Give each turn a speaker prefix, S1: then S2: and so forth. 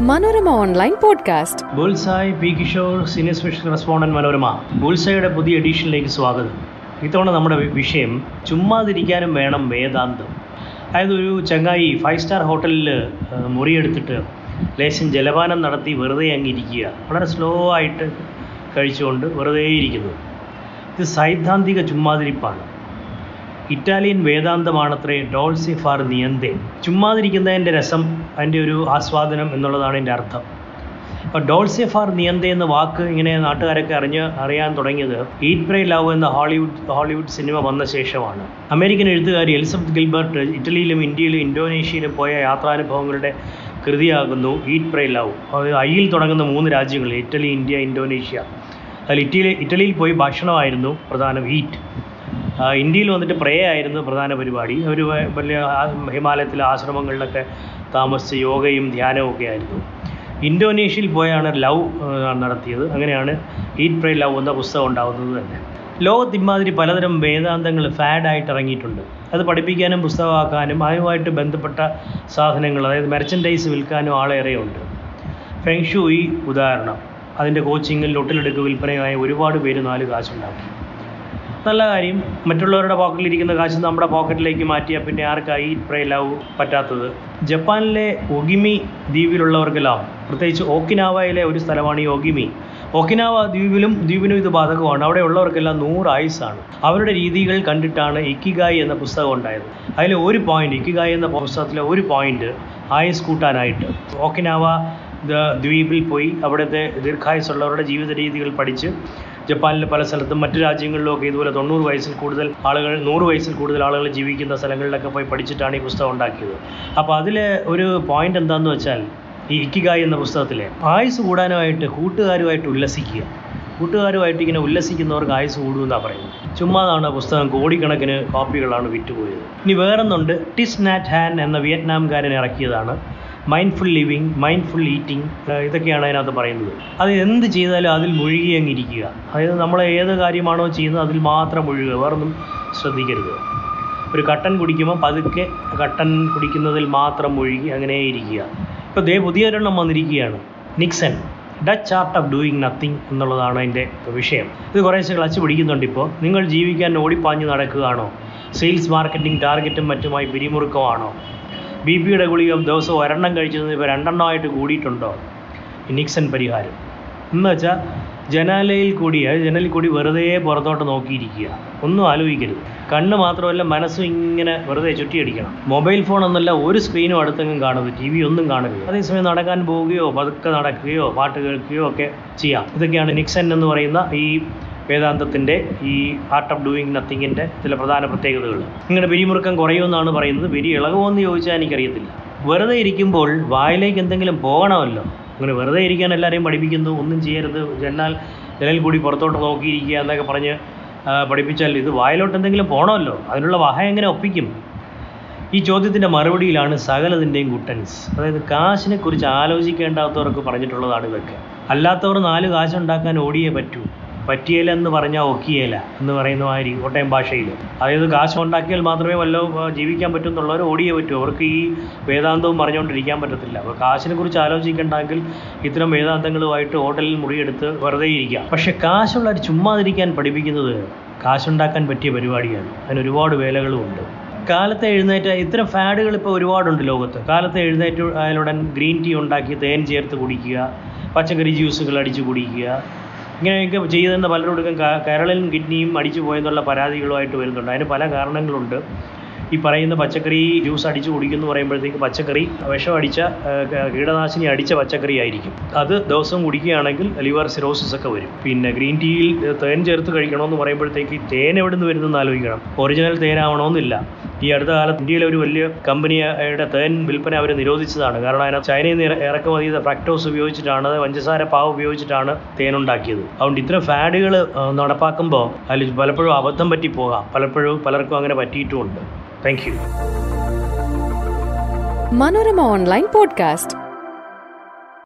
S1: Manorama online podcast.
S2: Bullseye P Kishore senior special correspondent Manorama. ബുൾസായുടെ പുതിയ എഡിഷനിലേക്ക് സ്വാഗതം. ഇത്തവണ നമ്മുടെ വിഷയം ചുമ്മാതിരിക്കാനും വേണം വേദാന്തം. അതായത് ഒരു ചങ്ങായി ഫൈവ് സ്റ്റാർ ഹോട്ടലിൽ മുറിയെടുത്തിട്ട് ലേശം ജലപാനം നടത്തി വെറുതെ അങ്ങിരിക്കുക. വളരെ സ്ലോ ആയിട്ട് കഴിച്ചുകൊണ്ട് വെറുതെ ഇരിക്കുന്നു. ഇത് സൈദ്ധാന്തിക ചുമ്മാതിരിപ്പാണ്. ഇറ്റാലിയൻ വേദാന്തമാണത്രേ ഡോൾസി ഫാർ നിയന്തേ ചുമ്മാതിരിക്കുന്നതിന്റെ രസം അതിന്റെ ഒരു ആസ്വാദനം എന്നുള്ളതാണ് എന്റെ അർത്ഥം. അപ്പോൾ ഡോൾസെ ഫാർ നിയന്ത എന്ന വാക്ക് ഇങ്ങനെ നാട്ടുകാരൊക്കെ അറിഞ്ഞ് അറിയാൻ തുടങ്ങിയത് ഈറ്റ് പ്രേ ലവ് എന്ന ഹോളിവുഡ് ഹോളിവുഡ് സിനിമ വന്ന ശേഷമാണ്. അമേരിക്കൻ എഴുത്തുകാരി എലിസബത്ത് ഗിൽബർട്ട് ഇറ്റലിയിലും ഇന്ത്യയിലും ഇന്തോനേഷ്യയിലും പോയ യാത്രാനുഭവങ്ങളുടെ കൃതിയാകുന്നു ഈറ്റ് പ്രേ ലവ്. ഐയിൽ തുടങ്ങുന്ന മൂന്ന് രാജ്യങ്ങൾ ഇറ്റലി ഇന്ത്യ ഇന്തോനേഷ്യ. അതിൽ ഇറ്റലി ഇറ്റലിയിൽ പോയി ഭക്ഷണമായിരുന്നു പ്രധാനം ഈറ്റ്. ഇന്ത്യയിൽ വന്നിട്ട് പ്രേ ആയിരുന്നു പ്രധാന പരിപാടി. അവർ വലിയ ഹിമാലയത്തിലെ ആശ്രമങ്ങളിലൊക്കെ താമസിച്ച് യോഗയും ധ്യാനവും ഒക്കെ ആയിരുന്നു. ഇന്തോനേഷ്യയിൽ പോയാണ് ലവ് നടത്തിയത്. അങ്ങനെയാണ് ഈറ്റ് പ്രേ ലവ് എന്ന പുസ്തകം ഉണ്ടാകുന്നത് തന്നെ. ലോകത്ത് ഇമാതിരി പലതരം വേദാന്തങ്ങൾ ഫാഡായിട്ട് ഇറങ്ങിയിട്ടുണ്ട്. അത് പഠിപ്പിക്കാനും പുസ്തകമാക്കാനും അതുമായിട്ട് ബന്ധപ്പെട്ട സാധനങ്ങൾ അതായത് മെർച്ചൻഡൈസ് വിൽക്കാനും ആളേറെയുണ്ട് ഫെങ്ഷുയി ഉദാഹരണം. അതിന്റെ കോച്ചിങ്ങിൽ ലൊട്ടിലെടുക്ക് വിൽപ്പനയായ ഒരുപാട് പേര് നാല് കാശുണ്ടാക്കി. നല്ല കാര്യം. മറ്റുള്ളവരുടെ പോക്കറ്റിലിരിക്കുന്ന കാശ് നമ്മുടെ പോക്കറ്റിലേക്ക് മാറ്റിയാൽ പിന്നെ ആർക്കായി ലവ് പറ്റാത്തത്? ജപ്പാനിലെ ഒഗിമി ദ്വീപിലുള്ളവർക്കെല്ലാം പ്രത്യേകിച്ച് ഓക്കിനാവയിലെ ഒരു സ്ഥലമാണ് ഈ ഒഗിമി. ഒക്കിനാവ ദ്വീപിലും ദ്വീപിനും ഇത് ബാധകമാണ്. അവിടെ ഉള്ളവർക്കെല്ലാം നൂറ് ആയുസാണ് അവരുടെ രീതികൾ കണ്ടിട്ടാണ് ഇക്കിഗായി എന്ന പുസ്തകം ഉണ്ടായത്. അതിൽ ഒരു പോയിന്റ് ഇക്കിഗായി എന്ന പുസ്തകത്തിലെ ഒരു പോയിന്റ് ആയുസ് കൂട്ടാനായിട്ട്. ഓക്കിനാവ ദ്വീപിൽ പോയി അവിടുത്തെ ദീർഘായുസുള്ളവരുടെ ജീവിത രീതികൾ പഠിച്ച് ജപ്പാനിലെ പല സ്ഥലത്തും മറ്റു രാജ്യങ്ങളിലും ഇതുപോലെ തൊണ്ണൂറ് വയസ്സിൽ കൂടുതൽ ആളുകൾ നൂറ് വയസ്സിൽ കൂടുതൽ ആളുകൾ ജീവിക്കുന്ന സ്ഥലങ്ങളിലൊക്കെ പോയി പഠിച്ചിട്ടാണ് ഈ പുസ്തകം ഉണ്ടാക്കിയത്. അപ്പോൾ അതിൽ ഒരു പോയിന്റ് എന്താണെന്ന് വെച്ചാൽ ഈ ഇക്കിഗായി എന്ന പുസ്തകത്തിലെ ആയുസ് കൂടാനുമായിട്ട് കൂട്ടുകാരുമായിട്ട് ഉല്ലസിക്കുക. കൂട്ടുകാരുമായിട്ട് ഇങ്ങനെ ഉല്ലസിക്കുന്നവർക്ക് ആയുസ് കൂടുമെന്നാണ് പറയുന്നത്. ചുമ്മാതാണ് പുസ്തകം കോടിക്കണക്കിന് കോപ്പികളാണ് വിറ്റുപോയത്. ഇനി വേറൊന്നുണ്ട്. ടിസ് നാറ്റ് ഹാൻ എന്ന വിയറ്റ്നാംകാരൻ ഇറക്കിയതാണ്. മൈൻഡ്ഫുൾ ലിവിങ് മൈൻഡ്ഫുൾ ഈറ്റിംഗ് ഇതൊക്കെയാണ് അതിനകത്ത് പറയുന്നത്. അത് എന്ത് ചെയ്താലും അതിൽ മുഴുകി അങ്ങിരിക്കുക അതായത് നമ്മൾ ഏത് കാര്യമാണോ ചെയ്യുന്നത് അതിൽ മാത്രം മുഴുകുക വേറൊന്നും ശ്രദ്ധിക്കരുത്. ഒരു കട്ടൻ കുടിക്കുമ്പോൾ പതുക്കെ കട്ടൻ കുടിക്കുന്നതിൽ മാത്രം മുഴുകി അങ്ങനെ ഇരിക്കുക. ഇപ്പോൾ ദേ പുതിയൊരെണ്ണം വന്നിരിക്കുകയാണ്. Niksen Dutch art of doing nothing എന്നുള്ളതാണ് അതിന്റെ വിഷയം. ഇത് കുറേശ്ശെ ക്ലച്ച് പിടിക്കുന്നുണ്ട് ഇപ്പോൾ നിങ്ങൾ ജീവിക്കാൻ ഓടിപ്പാഞ്ഞ് നടക്കുകയാണോ? സെയിൽസ് മാർക്കറ്റിംഗ് ടാർഗറ്റും മറ്റുമായി പിരിമുറുക്കമാണോ? ബി പിയുടെ ഗുളിക ദിവസം ഒരെണ്ണം കഴിച്ചത് ഇപ്പോൾ രണ്ടെണ്ണമായിട്ട് കൂടിയിട്ടുണ്ടോ? നിക്സൺ പരിഹാരം. എന്ന് വെച്ചാൽ ജനാലയിൽ കൂടി ജനലിൽ കൂടി വെറുതെ പുറത്തോട്ട് നോക്കിയിരിക്കുക. ഒന്നും ആലോചിക്കരുത്. കണ്ണ് മാത്രമല്ല മനസ്സും ഇങ്ങനെ വെറുതെ ചുറ്റിയടിക്കണം. മൊബൈൽ ഫോൺ എന്നല്ല ഒരു സ്ക്രീനും അടുത്തെങ്കിലും കാണരുത്. ടി വി ഒന്നും കാണരുത്. അതേസമയം നടക്കാൻ പോവുകയോ പതുക്കെ നടക്കുകയോ പാട്ട് കേൾക്കുകയോ ഒക്കെ ചെയ്യാം. ഇതൊക്കെയാണ് നിക്സൺ എന്ന് പറയുന്ന ഈ വേദാന്തത്തിന്റെ ഈ ആർട്ട് ഓഫ് ഡൂയിങ് നത്തിങ്ങിന്റെ ചില പ്രധാന പ്രത്യേകതകൾ. നിങ്ങളുടെ പിരിമുറുക്കം കുറയുമെന്നാണ് പറയുന്നത്. പിരി ഇളകുമെന്ന് ചോദിച്ചാൽ എനിക്കറിയത്തില്ല. വെറുതെ ഇരിക്കുമ്പോൾ വായിലേക്ക് എന്തെങ്കിലും പോകണമല്ലോ. അങ്ങനെ വെറുതെ ഇരിക്കാൻ എല്ലാവരെയും പഠിപ്പിക്കുന്നു. ഒന്നും ചെയ്യരുത്. എന്നാൽ ജനൽ കൂടി പുറത്തോട്ട് നോക്കിയിരിക്കുക എന്നൊക്കെ പറഞ്ഞ് പഠിപ്പിച്ചാൽ ഇത് വായിലോട്ട് എന്തെങ്കിലും പോകണമല്ലോ അതിനുള്ള വഹ എങ്ങനെ ഒപ്പിക്കും? ഈ ചോദ്യത്തിന്റെ മറുപടിയിലാണ് സകലതിന്റെയും ഗുട്ടൻസ്. അതായത് കാശിനെക്കുറിച്ച് ആലോചിക്കേണ്ടാത്തവർക്ക് പറഞ്ഞിട്ടുള്ളതാണ് ഇതൊക്കെ. അല്ലാത്തവർ നാല് കാശുണ്ടാക്കാൻ ഓടിയേ പറ്റൂ. പറ്റിയേല എന്ന് പറഞ്ഞാൽ ഒക്കിയേല എന്ന് പറയുന്ന മാതിരി കോട്ടയം ഭാഷയിൽ അതായത് കാശ് ഉണ്ടാക്കിയാൽ മാത്രമേ വല്ലതും ജീവിക്കാൻ പറ്റും എന്നുള്ളവർ ഓടിയേ പറ്റൂ. അവർക്ക് ഈ വേദാന്തവും പറഞ്ഞുകൊണ്ടിരിക്കാൻ പറ്റത്തില്ല. അപ്പോൾ കാശിനെ കുറിച്ച് ആലോചിക്കണ്ടെങ്കിൽ ഇത്തരം വേദാന്തങ്ങളുമായിട്ട് ഹോട്ടലിൽ മുറിയെടുത്ത് വെറുതെ ഇരിക്കാം. പക്ഷേ കാശുള്ളവർ ചുമ്മാതിരിക്കാൻ പഠിപ്പിക്കുന്നത് കാശുണ്ടാക്കാൻ പറ്റിയ പരിപാടിയാണ്. അതിന് ഒരുപാട് വേലകളും ഉണ്ട് കാലത്തെ എഴുന്നേറ്റ് ഇത്തരം ഫാഡുകൾ ഇപ്പോൾ ഒരുപാടുണ്ട് ലോകത്ത്. കാലത്തെ എഴുന്നേറ്റ് ആയാലുടൻ ഗ്രീൻ ടീ ഉണ്ടാക്കി തേൻ ചേർത്ത് കുടിക്കുക പച്ചക്കറി ജ്യൂസുകൾ അടിച്ച് കുടിക്കുക ഇങ്ങനെയൊക്കെ ചെയ്തെന്ന് പലരോടും കരളിലും കിഡ്നിയും അടിച്ചു പോയെന്നുള്ള പരാതികളുമായിട്ട് വരുന്നുണ്ട്. അതിന് പല കാരണങ്ങളുണ്ട്. ഈ പറയുന്ന പച്ചക്കറി ജ്യൂസ് അടിച്ച് കുടിക്കുന്നു പറയുമ്പോഴത്തേക്ക് പച്ചക്കറി വിഷം അടിച്ച കീടനാശിനി അടിച്ച പച്ചക്കറി ആയിരിക്കും. അത് ദിവസവും കുടിക്കുകയാണെങ്കിൽ ലിവർ സിറോസിസ് ഒക്കെ വരും. പിന്നെ ഗ്രീൻ ടീയിൽ തേൻ ചേർത്ത് കഴിക്കണമെന്ന് പറയുമ്പോഴത്തേക്ക് തേൻ എവിടെ നിന്ന് വരുന്നെന്ന് ആലോചിക്കണം. ഒറിജിനൽ തേനാവണമെന്നില്ല. ഈ അടുത്ത കാലത്ത് ഇന്ത്യയിലെ ഒരു വലിയ കമ്പനിയുടെ തേൻ വിൽപ്പന അവർ നിരോധിച്ചതാണ്. കാരണം അതിനകത്ത് ചൈനയിൽ നിന്ന് ഇറക്കുമതി ചെയ്ത ഫ്രാക്ടോസ് ഉപയോഗിച്ചിട്ടാണ് പഞ്ചസാര പാവ് ഉപയോഗിച്ചിട്ടാണ് തേൻ ഉണ്ടാക്കിയത്. അതുകൊണ്ട് ഇത്തരം ഫാഡുകൾ നടപ്പാക്കുമ്പോൾ അതിൽ പലപ്പോഴും അബദ്ധം പറ്റി പോകാം പലപ്പോഴും പലർക്കും അങ്ങനെ പറ്റിയിട്ടുമുണ്ട്. Thank you
S1: Manorama online podcast